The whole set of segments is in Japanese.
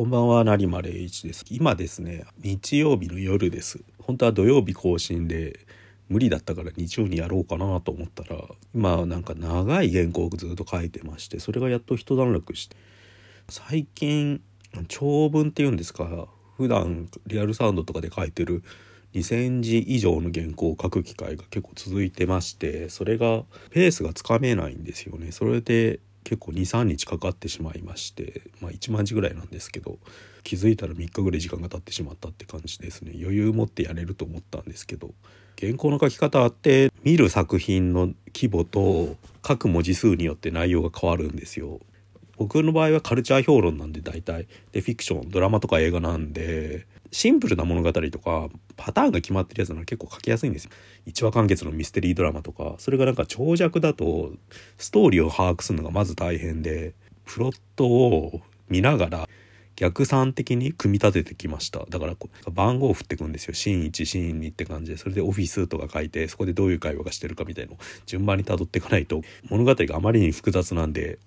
こんばんは成丸栄一です。今ですね日曜日の夜です。本当は土曜日更新で無理だったから日曜にやろうかなと思ったら今なんか長い原稿をずっと書いてましてそれがやっと一段落して最近長文っていうんですか普段リアルサウンドとかで書いてる2,000字以上の原稿を書く機会が結構続いてましてそれがペースがつかめないんですよね。それで結構23日かかってしまいまして、まあ、1万字ぐらいなんですけど気づいたら3日ぐらい時間が経ってしまったって感じですね余裕持ってやれると思ったんですけど原稿の書き方って見る作品の規模と書く文字数によって内容が変わるんですよ。僕の場合はカルチャー評論なんで大体でフィクションドラマとか映画なんでシンプルな物語とかパターンが決まってるやつなら結構書きやすいんですよ。一話完結のミステリードラマとかそれがなんか長尺だとストーリーを把握するのがまず大変でプロットを見ながら逆算的に組み立ててきました。だから番号を振ってくんですよ。シーン1シーン2って感じで。それでオフィスとか書いてそこでどういう会話がしてるかみたいのを順番にたどっていかないと物語があまりに複雑なんで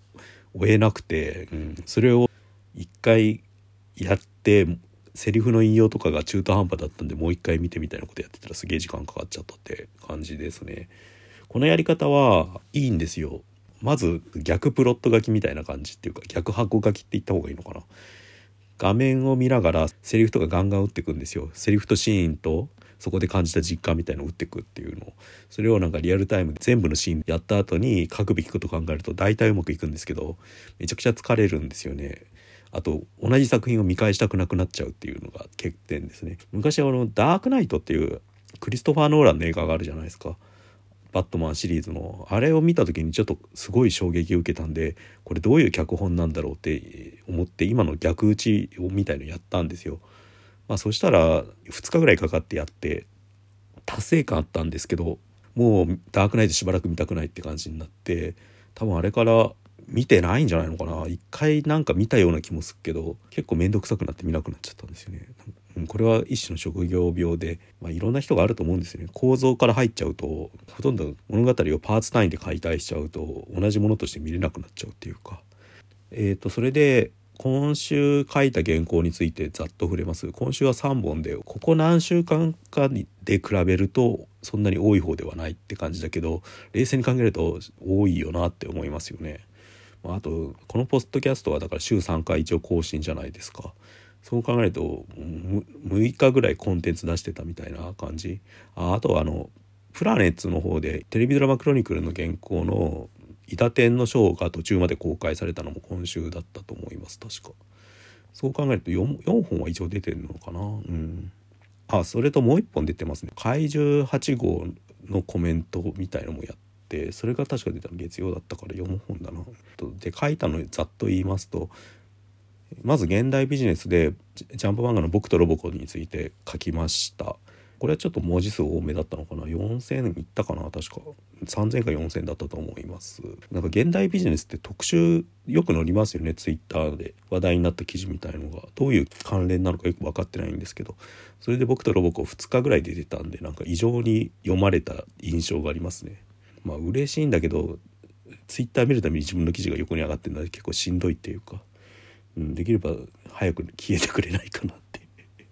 追えなくて、うん、それを一回やってセリフの引用とかが中途半端だったんでもう一回見てみたいなことやってたらすげえ時間かかっちゃったって感じですね。このやり方はいいんですよ。まず逆プロット書きみたいな感じっていうか逆箱書きって言った方がいいのかな。画面を見ながらセリフとかガンガン打ってくんですよ。セリフとシーンとそこで感じた実感みたいのを打ってくっていうのをそれをなんかリアルタイムで全部のシーンやった後に書くべきこと考えると大体うまくいくんですけどめちゃくちゃ疲れるんですよね。あと同じ作品を見返したくなくなっちゃうっていうのが欠点ですね。昔はあのダークナイトっていうクリストファー・ノーランの映画があるじゃないですか。バットマンシリーズの。あれを見た時にちょっとすごい衝撃を受けたんでこれどういう脚本なんだろうって思って今の逆打ちをみたいのやったんですよ。まあ、そしたら2日ぐらいかかってやって達成感あったんですけどもうダークナイトしばらく見たくないって感じになって多分あれから見てないんじゃないのかな？一回なんか見たような気もするけど結構面倒くさくなって見なくなっちゃったんですよね。これは一種の職業病で、まあ、いろんな人があると思うんですよね構造から入っちゃうとほとんど物語をパーツ単位で解体しちゃうと同じものとして見れなくなっちゃうっていうかえーとそれで今週書いた原稿についてざっと触れます今週は3本でここ何週間かで比べるとそんなに多い方ではないって感じだけど冷静に考えると多いよなって思いますよね。あとこのポッドキャストはだから週3回一応更新じゃないですか。そう考えると6日ぐらいコンテンツ出してたみたいな感じ。ああとはあのプラネッツの方でテレビドラマ「クロニクル」の原稿の「板天のショー」が途中まで公開されたのも今週だったと思います確か。そう考えると 4, 4本は一応出てるのかな。うん。あそれともう1本出てますね。怪獣8号のコメントみたいのもやってそれが確か出たの月曜だったから4本だな。で書いたのざっと言いますとまず現代ビジネスでジャンプ漫画の「僕とロボコ」について書きました。これはちょっと文字数多めだったのかな？4,000いったかな？確か。3,000か4,000だったと思います。なんか現代ビジネスって特集よく載りますよね？ツイッターで。話題になった記事みたいのが。どういう関連なのかよく分かってないんですけど。それで僕とロボコ2日ぐらいで出たんでなんか異常に読まれた印象がありますね。まあ嬉しいんだけどツイッター見るために自分の記事が横に上がってるのは結構しんどいっていうか、うん、できれば早く消えてくれないかなって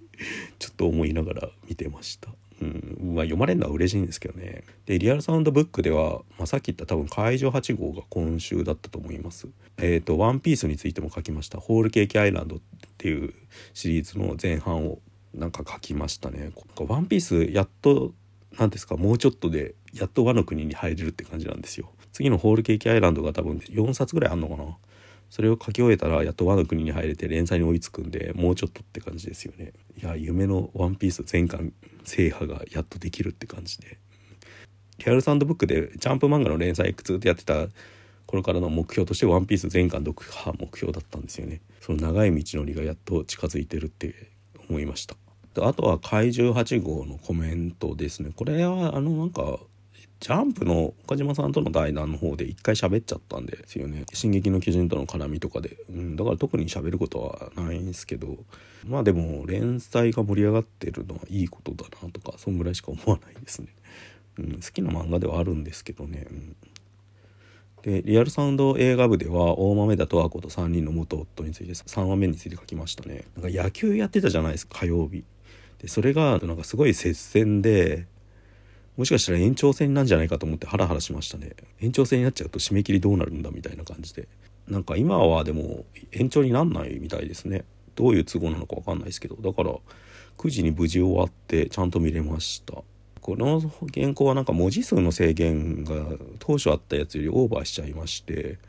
ちょっと思いながら見てました。うん、まあ読まれるのは嬉しいんですけどね。で、リアルサウンドブックでは、まあ、さっき言った多分会場8号が今週だったと思います。えっ、ー、と、ワンピースについても書きました。ホールケーキアイランドっていうシリーズの前半をなんか書きましたね。ワンピースやっと何ですかもうちょっとでやっと和の国に入れるって感じなんですよ。次のホールケーキアイランドが多分4冊ぐらいあんのかな。それを書き終えたらやっと和の国に入れて連載に追いつくんでもうちょっとって感じですよね。いや夢のワンピース全巻制覇がやっとできるって感じで。リアルサンドブックでジャンプ漫画の連載ずっとやってた頃からの目標としてワンピース全巻読破目標だったんですよね。その長い道のりがやっと近づいてるって思いました。あとは怪獣8号のコメントですね。これはあのなんかジャンプの岡島さんとの対談の方で一回喋っちゃったんですよね「進撃の巨人」との絡みとかで、うん、だから特に喋ることはないんですけど。まあでも連載が盛り上がってるのはいいことだなとかそんぐらいしか思わないですね、うん、好きな漫画ではあるんですけどね、うん、でリアルサウンド映画部では大豆田十和子と3人の元夫について3話目について書きましたね。なんか野球やってたじゃないですか火曜日。でそれがなんかすごい接戦でもしかしたら延長戦なんじゃないかと思ってハラハラしましたね。延長戦になっちゃうと締め切りどうなるんだみたいな感じで。なんか今はでも延長になんないみたいですね。どういう都合なのか分かんないですけど。だから9時に無事終わってちゃんと見れました。この原稿はなんか文字数の制限が当初あったやつよりオーバーしちゃいまして。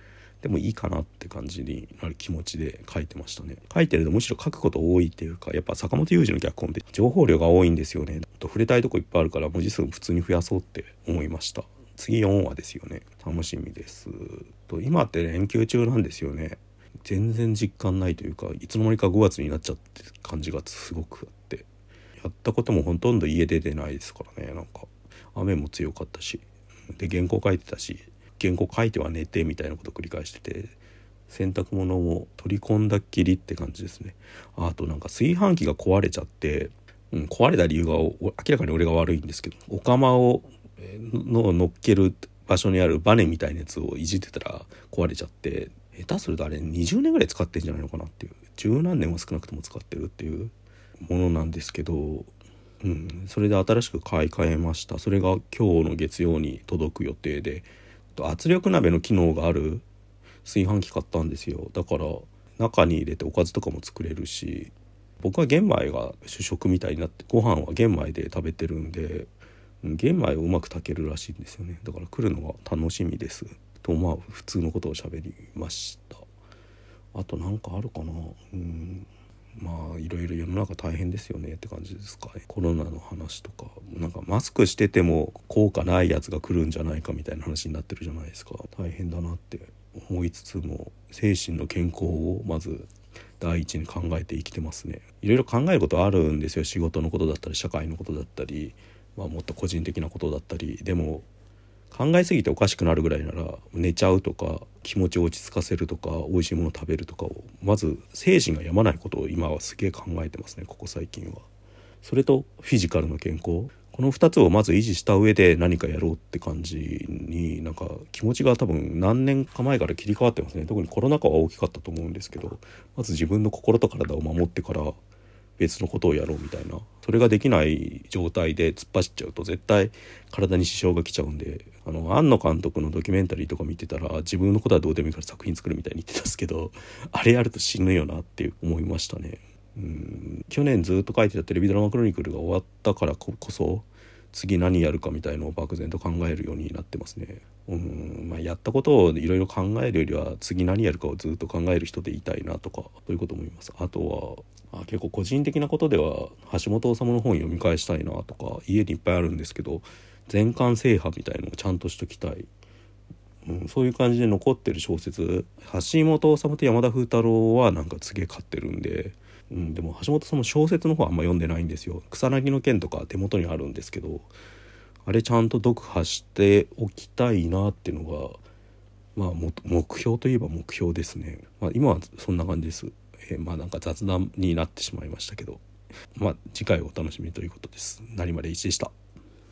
でもいいかなって感じになる気持ちで書いてましたね。書いてるとむしろ書くこと多いっていうかやっぱ坂本雄二の脚本って情報量が多いんですよね。と触れたいとこいっぱいあるから文字数普通に増やそうって思いました。次4話ですよね。楽しみです。と今って連休中なんですよね。全然実感ないというかいつの間にか5月になっちゃって感じがすごくあって。やったこともほとんど家出てないですからねなんか。雨も強かったし。で原稿書いてたし。原稿書いては寝てみたいなことを繰り返してて洗濯物も取り込んだっきりって感じですね。あとなんか炊飯器が壊れちゃって、うん、壊れた理由が明らかに俺が悪いんですけどお釜をの乗っける場所にあるバネみたいなやつをいじってたら壊れちゃって下手するとあれ20年ぐらい使ってんじゃないのかなっていう十何年は少なくとも使ってるっていうものなんですけど、うん、それで新しく買い替えました。それが今日の月曜に届く予定で圧力鍋の機能がある炊飯器買ったんですよ。だから中に入れておかずとかも作れるし僕は玄米が主食みたいになってご飯は玄米で食べてるんで玄米をうまく炊けるらしいんですよね。だから来るのが楽しみです。とまあ普通のことを喋りました。あと何かあるかな。うん。まあいろいろ世の中大変ですよねって感じですかね。コロナの話とか。なんかマスクしてても効果ないやつが来るんじゃないかみたいな話になってるじゃないですか。大変だなって思いつつも精神の健康をまず第一に考えて生きてますね。いろいろ考えることあるんですよ。仕事のことだったり社会のことだったり、まあ、もっと個人的なことだったり。でも考えすぎておかしくなるぐらいなら寝ちゃうとか気持ちを落ち着かせるとか美味しいもの食べるとかをまず精神が病まないことを今はすげえ考えてますねここ最近は。それとフィジカルの健康この2つをまず維持した上で何かやろうって感じになんか気持ちが多分何年か前から切り替わってますね特にコロナ禍は大きかったと思うんですけどまず自分の心と体を守ってから別のことをやろうみたいなそれができない状態で突っ走っちゃうと絶対体に支障が来ちゃうんであの庵野監督のドキュメンタリーとか見てたら自分のことはどうでもいいから作品作るみたいに言ってたんですけど あれやると死ぬよなって思いましたね。うん去年ずっと書いてたテレビドラマクロニクルが終わったからこそ次何やるかみたいのを漠然と考えるようになってますね。うんまあ、やったことをいろいろ考えるよりは次何やるかをずっと考える人でいたいなとかそういうこと思います。あとはあ結構個人的なことでは橋本治の本読み返したいなとか家にいっぱいあるんですけど全巻制覇みたいのをちゃんとしときたい、うん、そういう感じで残ってる小説橋本治と山田風太郎はなんかすげ買ってるんで、うん、でも橋本さんも小説の方はあんま読んでないんですよ。草薙の剣とか手元にあるんですけどあれちゃんと読破しておきたいなっていうのがまあ目標といえば目標ですね、まあ、今はそんな感じです、えー、まあなんか雑談になってしまいましたけど。まあ次回お楽しみということです。成まで1でした。